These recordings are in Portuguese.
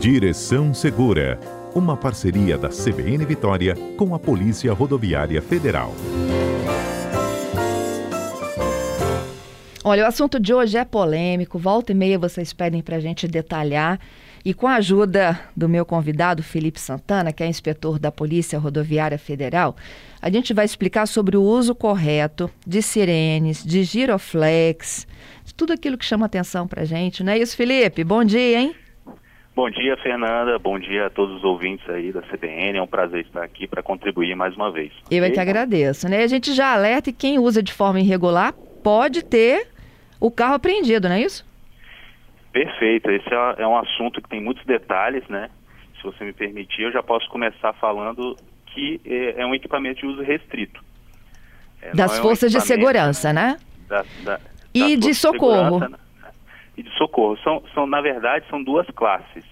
Direção Segura, uma parceria da CBN Vitória com a Polícia Rodoviária Federal. Olha, o assunto de hoje é polêmico. Volta e meia vocês pedem para a gente detalhar. E com a ajuda do meu convidado, Felipe Santana, que é inspetor da Polícia Rodoviária Federal, a gente vai explicar sobre o uso correto de sirenes, de giroflex, de tudo aquilo que chama atenção para a gente, não é isso, Felipe? Bom dia, hein? Bom dia, Fernanda. Bom dia a todos os ouvintes aí da CBN. É um prazer estar aqui para contribuir mais uma vez. Eu é que agradeço, né? A gente já alerta e quem usa de forma irregular pode ter o carro apreendido, não é isso? Perfeito. Esse é, é um assunto que tem muitos detalhes, né? Se você me permitir, eu já posso começar falando que é, é um equipamento de uso restrito. É, das é um forças de segurança, né? Da, da, e de socorro. De né? E de socorro. São, são, na verdade, são duas classes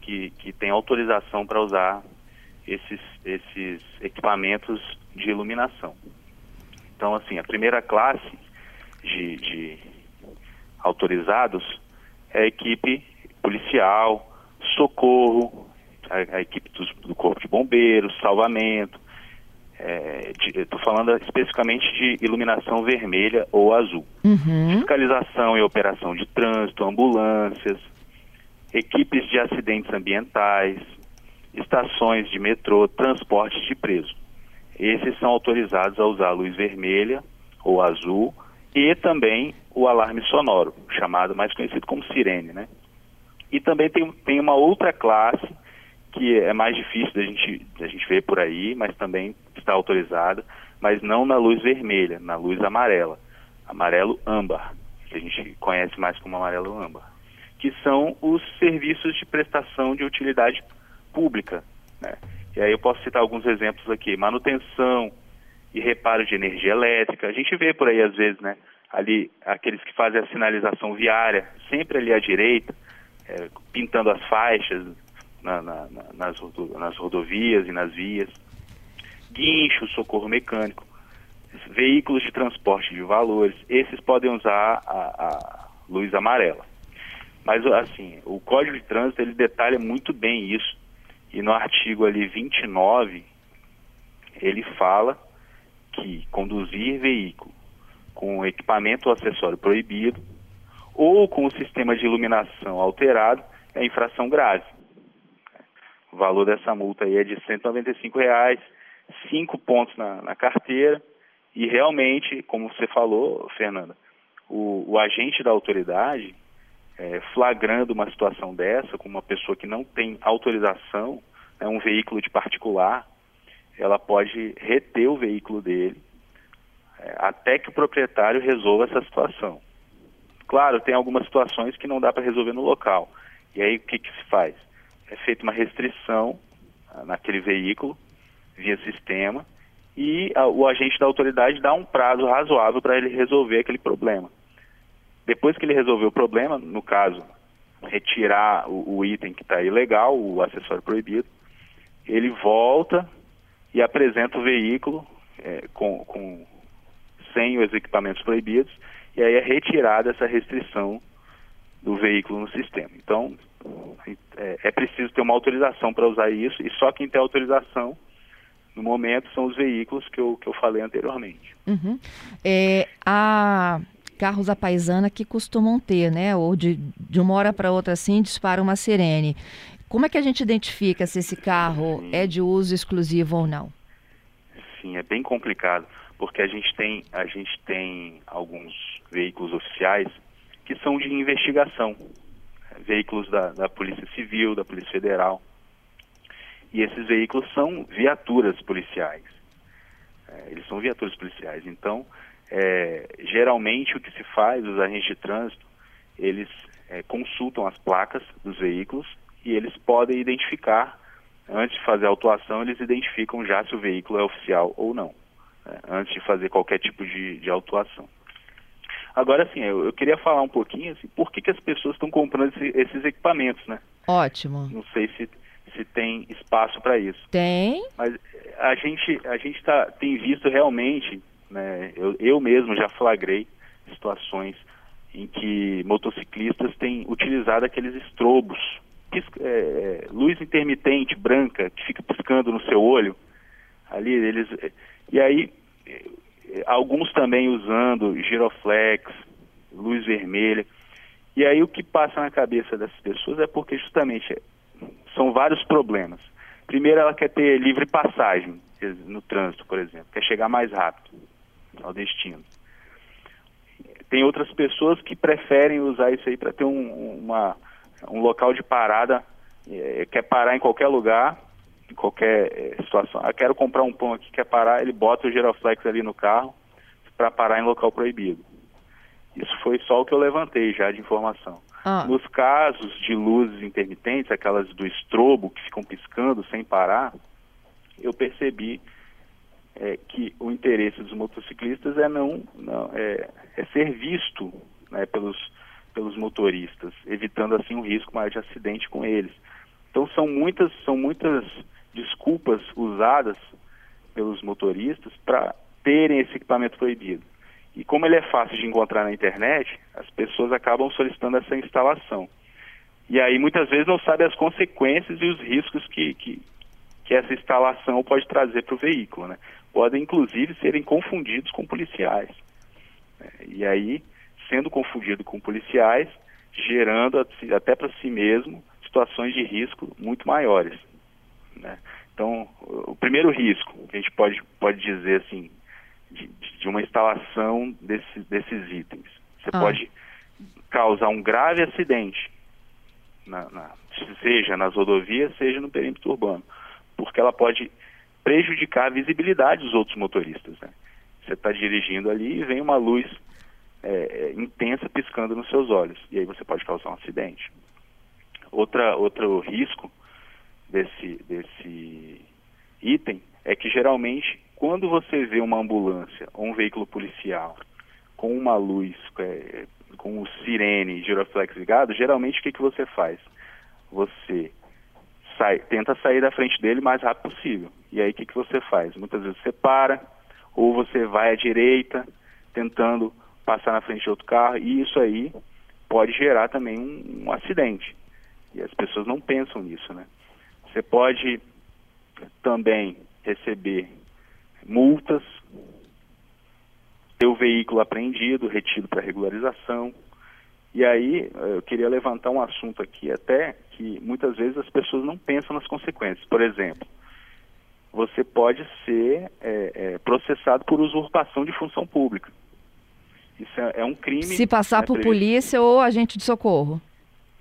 que, que têm autorização para usar esses, esses equipamentos de iluminação. Então, assim, a primeira classe de, de autorizados é a equipe policial, socorro, a, a equipe do, do, Corpo de Bombeiros, salvamento. Estou é, falando especificamente de iluminação vermelha ou azul. Uhum. Fiscalização e operação de trânsito, ambulâncias, equipes de acidentes ambientais, estações de metrô, transportes de preso. Esses são autorizados a usar a luz vermelha ou azul e também o alarme sonoro, chamado mais conhecido como sirene, né? E também tem, tem uma outra classe que é mais difícil da gente, da gente ver por aí, mas também está autorizada, mas não na luz vermelha, na luz amarela, amarelo âmbar, que a gente conhece mais como amarelo âmbar, que são os serviços de prestação de utilidade pública, né? E aí eu posso citar alguns exemplos aqui, manutenção, e reparo de energia elétrica. A gente vê por aí às vezes, né? Ali aqueles que fazem a sinalização viária, sempre ali à direita, é, pintando as faixas na, na, nas, nas rodovias e nas vias. Guincho, socorro mecânico, veículos de transporte de valores, esses podem usar a, a luz amarela. Mas assim, o Código de Trânsito ele detalha muito bem isso. E no artigo ali 29, ele fala que conduzir veículo com equipamento ou acessório proibido ou com o sistema de iluminação alterado é infração grave. O valor dessa multa aí é de 195 reais, cinco pontos na, na carteira e realmente, como você falou, Fernanda, o, o agente da autoridade, é, flagrando uma situação dessa com uma pessoa que não tem autorização, é um veículo de particular, ela pode reter o veículo dele é, até que o proprietário resolva essa situação. Claro, tem algumas situações que não dá para resolver no local. E aí o que, que se faz? É feita uma restrição ah, naquele veículo via sistema e a, o agente da autoridade dá um prazo razoável para ele resolver aquele problema. Depois que ele resolver o problema, no caso, retirar o, o item que está ilegal, o acessório proibido, ele volta e apresenta o veículo é, com, com, sem os equipamentos proibidos e aí é retirada essa restrição do veículo no sistema. Então, é, é preciso ter uma autorização para usar isso e só quem tem autorização no momento são os veículos que eu, que eu falei anteriormente. Uhum. É, há carros a paisana que costumam ter, né? Ou de, de uma hora para outra assim dispara uma sirene. Como é que a gente identifica se esse carro Sim. é de uso exclusivo ou não? Sim, é bem complicado, porque a gente tem, a gente tem alguns veículos oficiais que são de investigação, veículos da, da Polícia Civil, da Polícia Federal. E esses veículos são viaturas policiais. É, eles são viaturas policiais. Então, é, geralmente o que se faz, os agentes de trânsito, eles é, consultam as placas dos veículos e eles podem identificar, antes de fazer a autuação, eles identificam já se o veículo é oficial ou não, né, antes de fazer qualquer tipo de, de autuação. Agora, assim, eu, eu, queria falar um pouquinho, assim, por que, que as pessoas estão comprando esse, esses equipamentos, né? Ótimo. Não sei se, se tem espaço para isso. Tem. Mas a gente, a gente tá, tem visto realmente, né, eu, eu mesmo já flagrei situações em que motociclistas têm utilizado aqueles estrobos pisca, é, luz intermitente branca que fica piscando no seu olho. Ali eles e aí alguns também usando giroflex, luz vermelha. E aí o que passa na cabeça dessas pessoas é porque justamente são vários problemas. Primeiro, ela quer ter livre passagem no trânsito, por exemplo, quer chegar mais rápido ao destino. Tem outras pessoas que preferem usar isso aí para ter um, uma, um local de parada, é, quer parar em qualquer lugar, em qualquer é, situação. Ah, quero comprar um pão aqui, quer parar, ele bota o giroflex ali no carro para parar em local proibido. Isso foi só o que eu levantei já de informação. Ah. Nos casos de luzes intermitentes, aquelas do estrobo que ficam piscando sem parar, eu percebi é, que o interesse dos motociclistas é não, não é, é ser visto né, pelos, pelos motoristas, evitando assim um risco maior de acidente com eles. Então são muitas, são muitas desculpas usadas pelos motoristas para terem esse equipamento proibido. E como ele é fácil de encontrar na internet, as pessoas acabam solicitando essa instalação. E aí muitas vezes não sabem as consequências e os riscos que, que, que essa instalação pode trazer para o veículo. Né? Podem inclusive serem confundidos com policiais. E aí, sendo confundido com policiais, gerando até para si mesmo situações de risco muito maiores. Né? Então, o primeiro risco que a gente pode, pode dizer assim, de, de uma instalação desse, desses itens. Você ah. pode causar um grave acidente, na, na, seja nas rodovias, seja no perímetro urbano, porque ela pode prejudicar a visibilidade dos outros motoristas. Né? Você está dirigindo ali e vem uma luz é, é, intensa piscando nos seus olhos, e aí você pode causar um acidente. Outra, outro risco desse, desse item é que geralmente quando você vê uma ambulância ou um veículo policial com uma luz, é, com o sirene giroflex ligado, geralmente o que, que você faz? Você sai, tenta sair da frente dele o mais rápido possível. E aí o que, que você faz? Muitas vezes você para, ou você vai à direita, tentando passar na frente de outro carro, e isso aí pode gerar também um, um acidente. E as pessoas não pensam nisso, né? Você pode também receber multas, ter o veículo apreendido, retido para regularização. E aí eu queria levantar um assunto aqui até que muitas vezes as pessoas não pensam nas consequências. Por exemplo, você pode ser é, é, processado por usurpação de função pública. Isso é, é um crime. Se passar né, por polícia ou agente de socorro.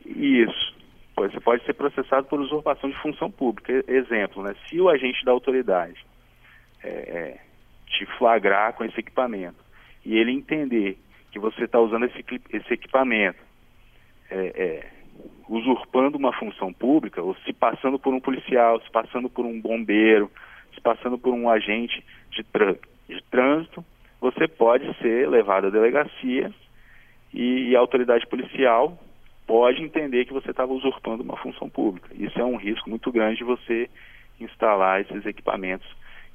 Isso. Você pode ser processado por usurpação de função pública. Exemplo, né? Se o agente da autoridade é, é, te flagrar com esse equipamento e ele entender que você está usando esse, esse equipamento é, é, usurpando uma função pública, ou se passando por um policial, se passando por um bombeiro, se passando por um agente de, de trânsito, você pode ser levado à delegacia e, e a autoridade policial pode entender que você estava usurpando uma função pública. Isso é um risco muito grande de você instalar esses equipamentos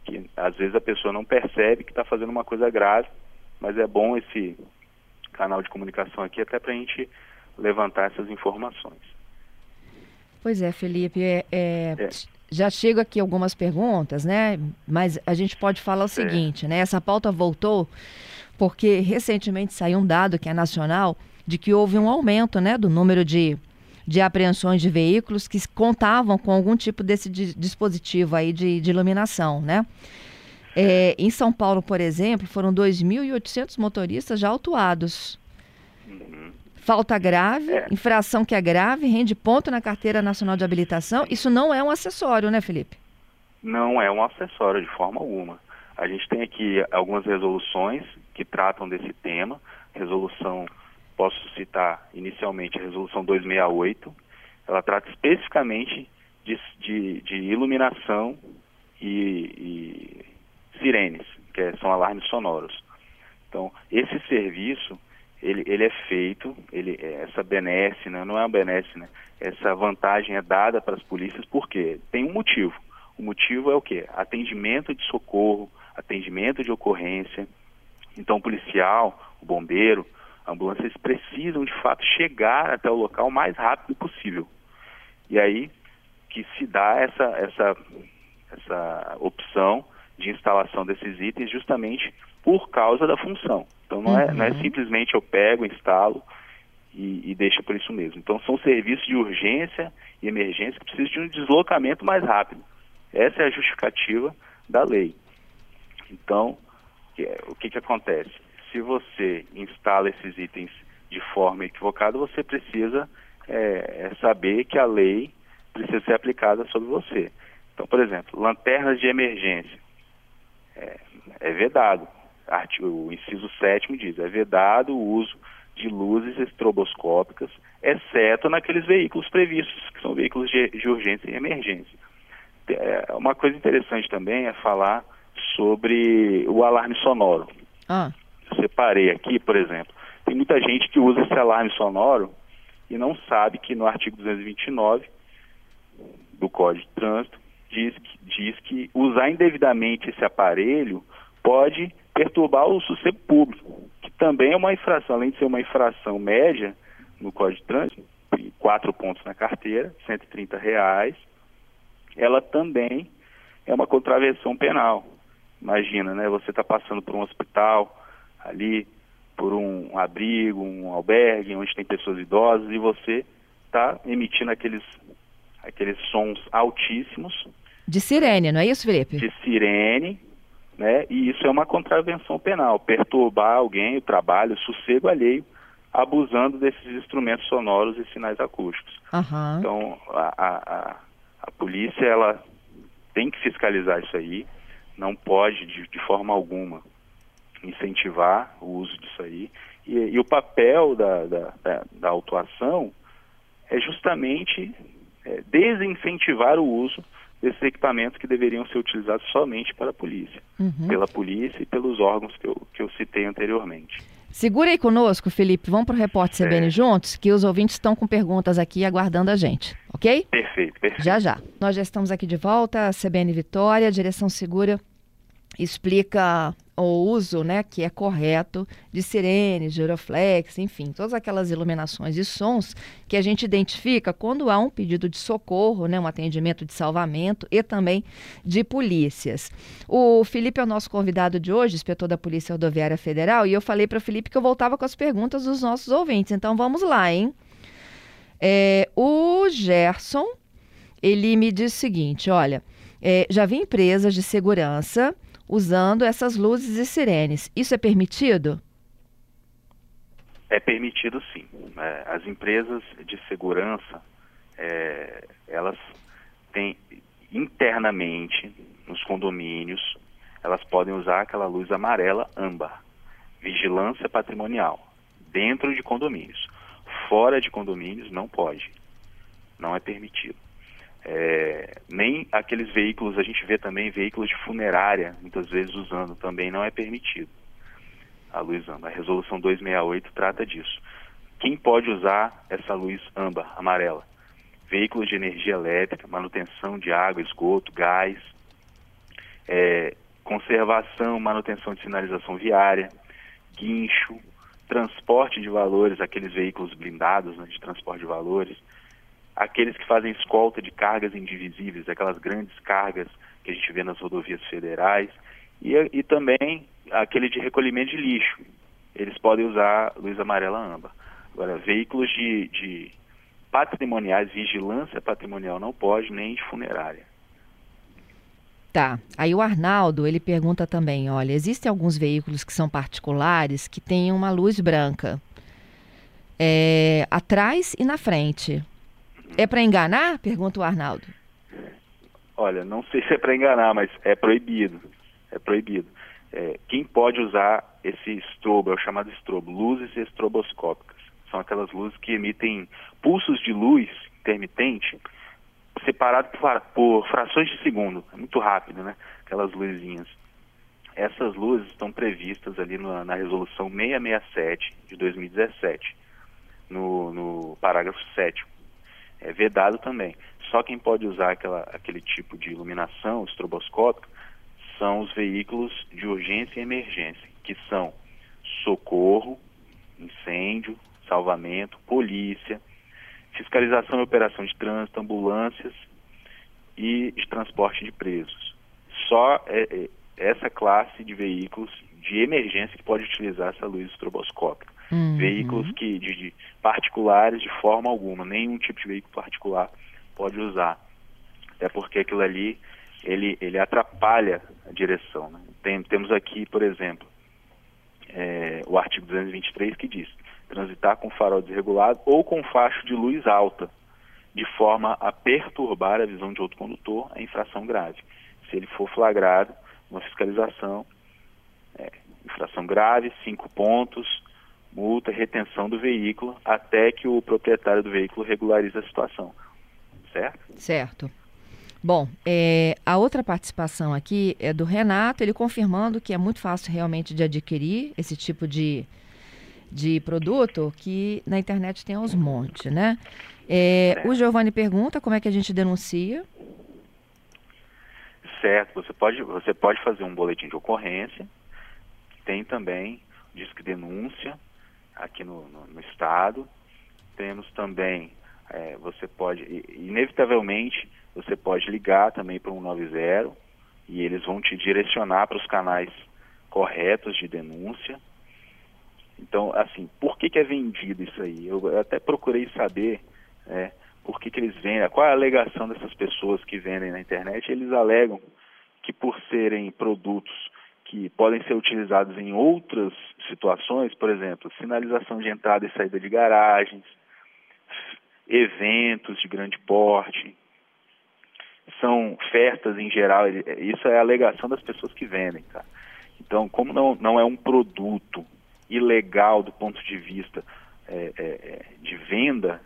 que às vezes a pessoa não percebe que está fazendo uma coisa grave, mas é bom esse canal de comunicação aqui até para a gente levantar essas informações. Pois é, Felipe, é, é, é. já chego aqui algumas perguntas, né? Mas a gente pode falar o seguinte, né? Essa pauta voltou porque recentemente saiu um dado que é nacional de que houve um aumento, né, do número de de apreensões de veículos que contavam com algum tipo desse dispositivo aí de, de iluminação, né? É, em São Paulo, por exemplo, foram 2.800 motoristas já autuados. Uhum. Falta grave, é. infração que é grave, rende ponto na carteira nacional de habilitação. Isso não é um acessório, né, Felipe? Não é um acessório de forma alguma. A gente tem aqui algumas resoluções que tratam desse tema. Resolução Posso citar inicialmente a Resolução 268, ela trata especificamente de, de, de iluminação e, e, sirenes, que é, são alarmes sonoros. Então, esse serviço, ele, ele é feito, ele, essa benesse, né, não é uma benesse, né, essa vantagem é dada para as polícias porque tem um motivo. O motivo é o quê? Atendimento de socorro, atendimento de ocorrência. Então, o policial, o bombeiro, ambulâncias precisam de fato chegar até o local o mais rápido possível. E aí que se dá essa, essa, essa opção de instalação desses itens justamente por causa da função. Então não, uhum. é, não é uhum. simplesmente eu pego, instalo e, e deixo por isso mesmo. Então são serviços de urgência e emergência que precisam de um deslocamento mais rápido. Essa é a justificativa da lei. Então, o que, que acontece? Se você instala esses itens de forma equivocada, você precisa é, é saber que a lei precisa ser aplicada sobre você. Então, por exemplo, lanternas de emergência. É, é vedado. O inciso 7 diz, é vedado o uso de luzes estroboscópicas, exceto naqueles veículos previstos, que são veículos de, de urgência e emergência. É, uma coisa interessante também é falar sobre o alarme sonoro. Ah. Separei aqui, por exemplo, tem muita gente que usa esse alarme sonoro e não sabe que no artigo 229 do Código de Trânsito diz que, diz que usar indevidamente esse aparelho pode perturbar o sossego público, que também é uma infração, além de ser uma infração média no Código de Trânsito, quatro pontos na carteira, 130 reais, ela também é uma contravenção penal. Imagina, né? Você está passando por um hospital ali, por um abrigo, um albergue, onde tem pessoas idosas, e você está emitindo aqueles, aqueles sons altíssimos. De sirene, não é isso, Felipe? De sirene, né? E isso é uma contravenção penal, perturbar alguém, o trabalho, o sossego alheio, abusando desses instrumentos sonoros e sinais acústicos. Uhum. Então, a, a, a, polícia, ela tem que fiscalizar isso aí, não pode, de, de forma alguma, incentivar o uso disso aí. E, e o papel da, da, da, da, autuação é justamente é, desincentivar o uso desses equipamentos que deveriam ser utilizados somente para a polícia, uhum. pela polícia e pelos órgãos que eu, que eu citei anteriormente. Segura aí conosco, Felipe. Vamos para o Repórter CBN é. juntos, que os ouvintes estão com perguntas aqui aguardando a gente, ok? Perfeito, perfeito. Já, já. Nós já estamos aqui de volta, CBN Vitória, Direção Segura explica o uso, né, que é correto de sirenes, de Euroflex, enfim, todas aquelas iluminações e sons que a gente identifica quando há um pedido de socorro, né, um atendimento de salvamento e também de polícias. O Felipe é o nosso convidado de hoje, inspetor da Polícia Rodoviária Federal, e eu falei para o Felipe que eu voltava com as perguntas dos nossos ouvintes. Então vamos lá, hein? É, o Gerson, ele me diz o seguinte, olha, é, já vi empresas de segurança usando essas luzes e sirenes. Isso é permitido? É permitido sim. É, as empresas de segurança, é, elas têm internamente nos condomínios, elas podem usar aquela luz amarela âmbar, vigilância patrimonial, dentro de condomínios. Fora de condomínios não pode, não é permitido. É, nem aqueles veículos, a gente vê também veículos de funerária, muitas vezes usando, também não é permitido a luz âmbar. A resolução 268 trata disso. Quem pode usar essa luz âmbar, amarela? Veículos de energia elétrica, manutenção de água, esgoto, gás, é, conservação, manutenção de sinalização viária, guincho, transporte de valores, aqueles veículos blindados né, de transporte de valores, aqueles que fazem escolta de cargas indivisíveis, aquelas grandes cargas que a gente vê nas rodovias federais, e, e também aquele de recolhimento de lixo. Eles podem usar luz amarela âmbar. Agora, veículos de, de patrimoniais, vigilância patrimonial não pode, nem de funerária. Tá. Aí o Arnaldo, ele pergunta também, olha, existem alguns veículos que são particulares que têm uma luz branca é, atrás e na frente. É para enganar? Pergunta o Arnaldo. Olha, não sei se é para enganar, mas é proibido. É proibido. É, quem pode usar esse estrobo, é o chamado estrobo, luzes estroboscópicas. São aquelas luzes que emitem pulsos de luz intermitente separado por, por frações de segundo. É muito rápido, né? Aquelas luzinhas. Essas luzes estão previstas ali no, na resolução 667 de 2017, no, no parágrafo 7 é vedado também. Só quem pode usar aquela, aquele tipo de iluminação estroboscópica são os veículos de urgência e emergência, que são socorro, incêndio, salvamento, polícia, fiscalização e operação de trânsito, ambulâncias e de transporte de presos. Só é, é, essa classe de veículos de emergência que pode utilizar essa luz estroboscópica. Uhum. Veículos que de, de, particulares de forma alguma, nenhum tipo de veículo particular pode usar. Até porque aquilo ali ele, ele atrapalha a direção. Né? Tem, temos aqui, por exemplo, é, o artigo 223 que diz transitar com farol desregulado ou com facho de luz alta, de forma a perturbar a visão de outro condutor, é infração grave. Se ele for flagrado, uma fiscalização, é, infração grave, cinco pontos, multa, retenção do veículo, até que o proprietário do veículo regularize a situação. Certo? Certo. Bom, é, a outra participação aqui é do Renato, ele confirmando que é muito fácil realmente de adquirir esse tipo de, de produto, que na internet tem aos montes, né? É, o Giovanni pergunta como é que a gente denuncia. Certo, você pode, você pode fazer um boletim de ocorrência, tem também disque denúncia aqui no, no, no estado, temos também, é, você pode, inevitavelmente, você pode ligar também para o 190 e eles vão te direcionar para os canais corretos de denúncia. Então, assim, por que, que é vendido isso aí? Eu até procurei saber é, por que, que eles vendem, qual é a alegação dessas pessoas que vendem na internet. Eles alegam que por serem produtos que podem ser utilizados em outras situações, por exemplo, sinalização de entrada e saída de garagens, eventos de grande porte, são festas em geral, isso é a alegação das pessoas que vendem, tá? Então, como não, não é um produto ilegal do ponto de vista é, é, é, de venda,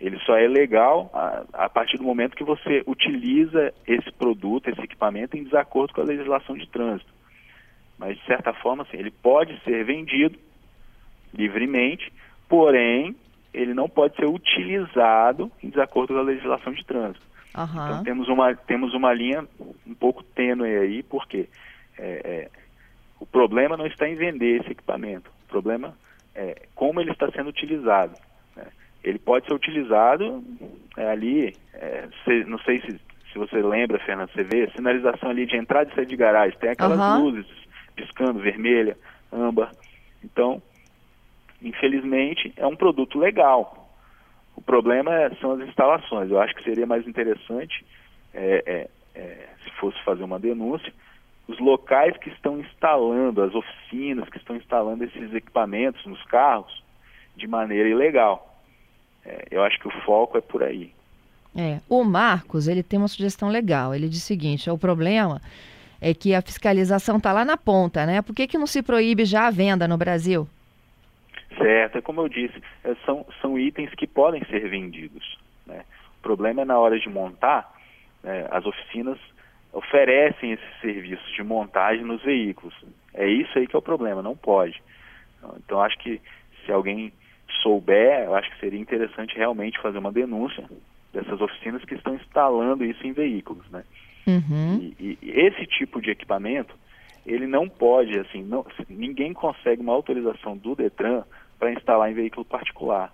ele só é legal a, a, partir do momento que você utiliza esse produto, esse equipamento em desacordo com a legislação de trânsito. Mas, de certa forma, assim, ele pode ser vendido livremente, porém, ele não pode ser utilizado em desacordo com a legislação de trânsito. Uhum. Então temos uma, temos uma linha um pouco tênue aí, porque é, é, o problema não está em vender esse equipamento, o problema é como ele está sendo utilizado. Né? Ele pode ser utilizado é, ali, é, se, não sei se, se você lembra, Fernando, você vê, sinalização ali de entrada e saída de garagem, tem aquelas uhum. luzes piscando, vermelha, âmbar. Então, infelizmente, é um produto legal, o problema é, são as instalações. Eu acho que seria mais interessante, é, é, é, se fosse fazer uma denúncia, os locais que estão instalando, as oficinas que estão instalando esses equipamentos nos carros de maneira ilegal. É, eu acho que o foco é por aí. É, o Marcos, ele tem uma sugestão legal. Ele diz o seguinte, o problema é que a fiscalização está lá na ponta, né? Por que, que não se proíbe já a venda no Brasil? Certo, é como eu disse, é, são, são itens que podem ser vendidos. Né? O problema é na hora de montar, né, as oficinas oferecem esses serviços de montagem nos veículos. É isso aí que é o problema, não pode. Então acho que se alguém souber, eu acho que seria interessante realmente fazer uma denúncia dessas oficinas que estão instalando isso em veículos, né? Uhum. E, e, esse tipo de equipamento, ele não pode, assim, não, ninguém consegue uma autorização do Detran para instalar em veículo particular,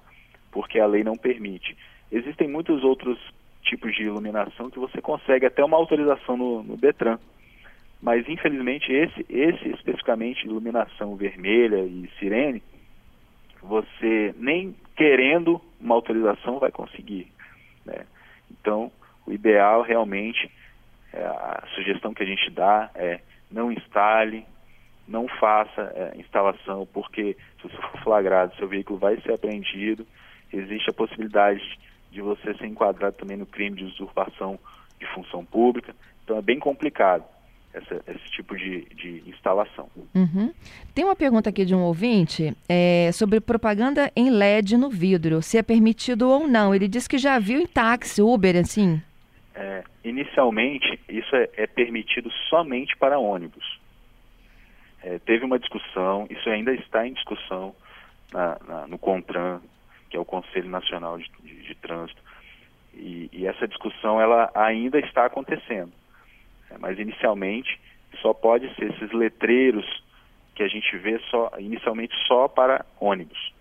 porque a lei não permite. Existem muitos outros tipos de iluminação que você consegue até uma autorização no, no Detran, mas infelizmente esse, esse especificamente iluminação vermelha e sirene, você nem querendo uma autorização vai conseguir. Né? Então, o ideal realmente, é, a sugestão que a gente dá é não instale, não faça é, instalação, porque se você for flagrado, seu veículo vai ser apreendido, existe a possibilidade de você ser enquadrado também no crime de usurpação de função pública, então é bem complicado. Essa, esse tipo de, de instalação. Uhum. Tem uma pergunta aqui de um ouvinte é, sobre propaganda em LED no vidro, se é permitido ou não. Ele diz que já viu em táxi, Uber, assim. É, inicialmente, isso é, é permitido somente para ônibus. É, teve uma discussão, isso ainda está em discussão na, na, no CONTRAN, que é o Conselho Nacional de, de, de Trânsito, e, e, essa discussão ela ainda está acontecendo. É, mas inicialmente só pode ser esses letreiros que a gente vê só inicialmente só para ônibus.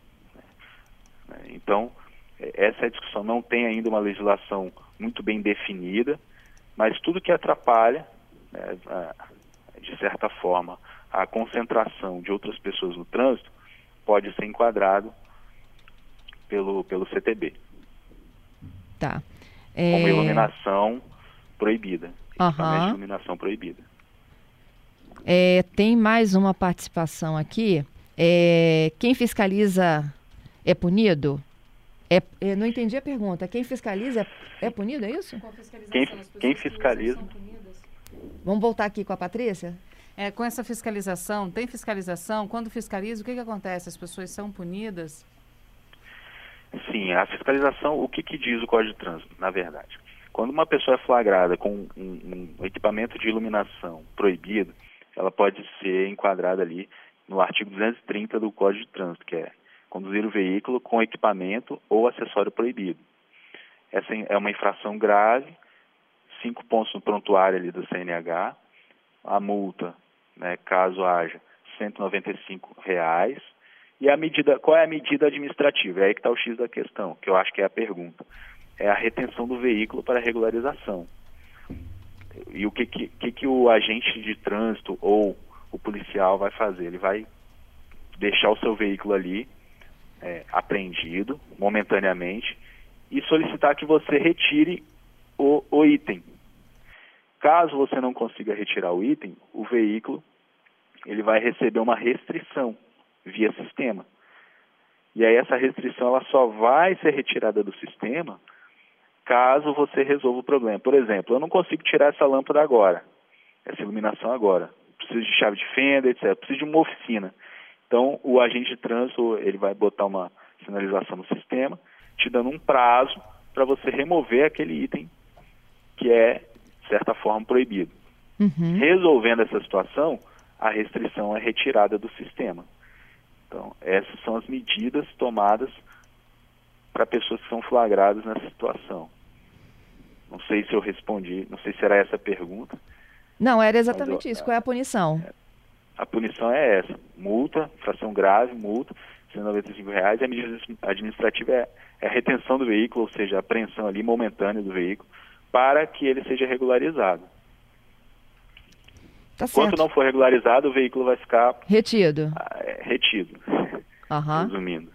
Né? Então essa é a discussão. Não tem ainda uma legislação muito bem definida, mas tudo que atrapalha, né, de certa forma, a concentração de outras pessoas no trânsito pode ser enquadrado pelo, pelo CTB. Tá. É... Como iluminação proibida. Uhum. iluminação proibida. É, tem mais uma participação aqui. É, quem fiscaliza é punido? É, é, não entendi a pergunta. Quem fiscaliza é, é punido, é isso? Quem, quem fiscaliza. Vamos voltar aqui com a Patrícia? É, com essa fiscalização, tem fiscalização? Quando fiscaliza, o que, que acontece? As pessoas são punidas? Sim, a fiscalização, o que, que diz o Código de Trânsito, na verdade? Quando uma pessoa é flagrada com um, um equipamento de iluminação proibido, ela pode ser enquadrada ali no artigo 230 do Código de Trânsito, que é conduzir o veículo com equipamento ou acessório proibido. Essa é uma infração grave, cinco pontos no prontuário ali do CNH, a multa, né, caso haja, 195 reais. E a medida, qual é a medida administrativa? É aí que está o X da questão, que eu acho que é a pergunta. É a retenção do veículo para regularização. E o que, que, que o agente de trânsito ou o policial vai fazer? Ele vai deixar o seu veículo ali é, apreendido momentaneamente e solicitar que você retire o, o item. Caso você não consiga retirar o item, o veículo ele vai receber uma restrição via sistema. E aí essa restrição ela só vai ser retirada do sistema caso você resolva o problema. Por exemplo, eu não consigo tirar essa lâmpada agora, essa iluminação agora. Preciso de chave de fenda, etc. Preciso de uma oficina. Então, o agente de trânsito ele vai botar uma sinalização no sistema, te dando um prazo para você remover aquele item que é, de certa forma, proibido. Uhum. Resolvendo essa situação, a restrição é retirada do sistema. Então, essas são as medidas tomadas para pessoas que são flagradas nessa situação. Não sei se eu respondi, não sei se era essa a pergunta. Não, era exatamente eu, isso. Qual é a punição? A punição é essa: multa, infração grave, multa, 195 reais. E a medida administrativa é, é a retenção do veículo, ou seja, a apreensão ali momentânea do veículo, para que ele seja regularizado. Tá não for regularizado, o veículo vai ficar retido. Ah, é, retido. Uhum. Resumindo.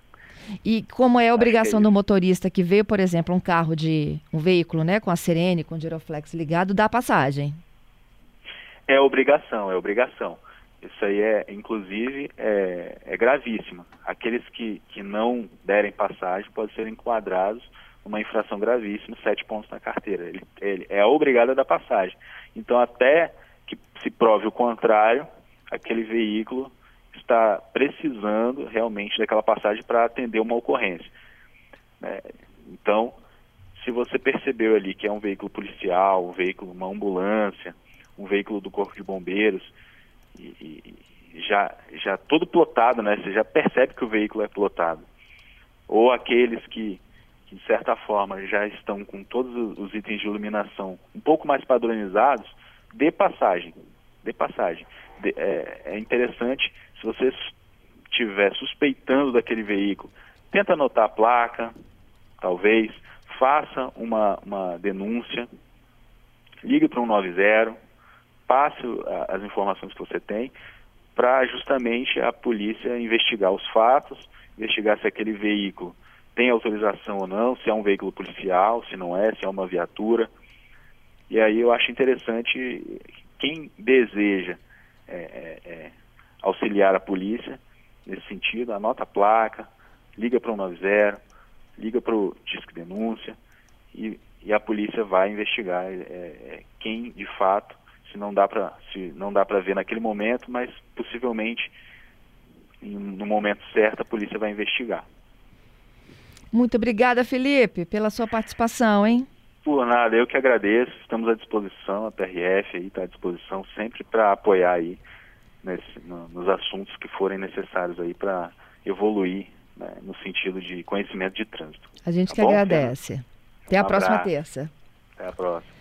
E como é a obrigação é do motorista que veio, por exemplo, um carro de um veículo, né, com a sirene, com o giroflex ligado, dá passagem? É obrigação, é obrigação. Isso aí é, inclusive, é, é gravíssimo. Aqueles que, que não derem passagem podem ser enquadrados numa infração gravíssima, sete pontos na carteira. Ele, ele é obrigado a dar passagem. Então, até que se prove o contrário, aquele veículo está precisando realmente daquela passagem para atender uma ocorrência. Né? Então, se você percebeu ali que é um veículo policial, um veículo, uma ambulância, um veículo do Corpo de Bombeiros, e, já, já todo plotado, né? Você já percebe que o veículo é plotado. Ou aqueles que, que de certa forma, já estão com todos os itens de iluminação um pouco mais padronizados, dê passagem. Dê passagem. É, é interessante, se você estiver suspeitando daquele veículo, tenta anotar a placa, talvez, faça uma, uma denúncia, ligue para um 90, passe as informações que você tem para justamente a polícia investigar os fatos, investigar se aquele veículo tem autorização ou não, se é um veículo policial, se não é, se é uma viatura. E aí eu acho interessante quem deseja é, é, é, auxiliar a polícia nesse sentido, anota a placa, liga para o 90, liga para o Disque Denúncia e, e, a polícia vai investigar é, é, quem de fato se não dá para se não dá para ver naquele momento, mas possivelmente no momento certo a polícia vai investigar. Muito obrigada, Felipe, pela sua participação, hein? Por nada, eu que agradeço. Estamos à disposição, a PRF aí está à disposição sempre para apoiar aí nesse, no, nos assuntos que forem necessários aí para evoluir né, no sentido de conhecimento de trânsito. A gente tá que bom, agradece. Até um a próxima terça. Até a próxima.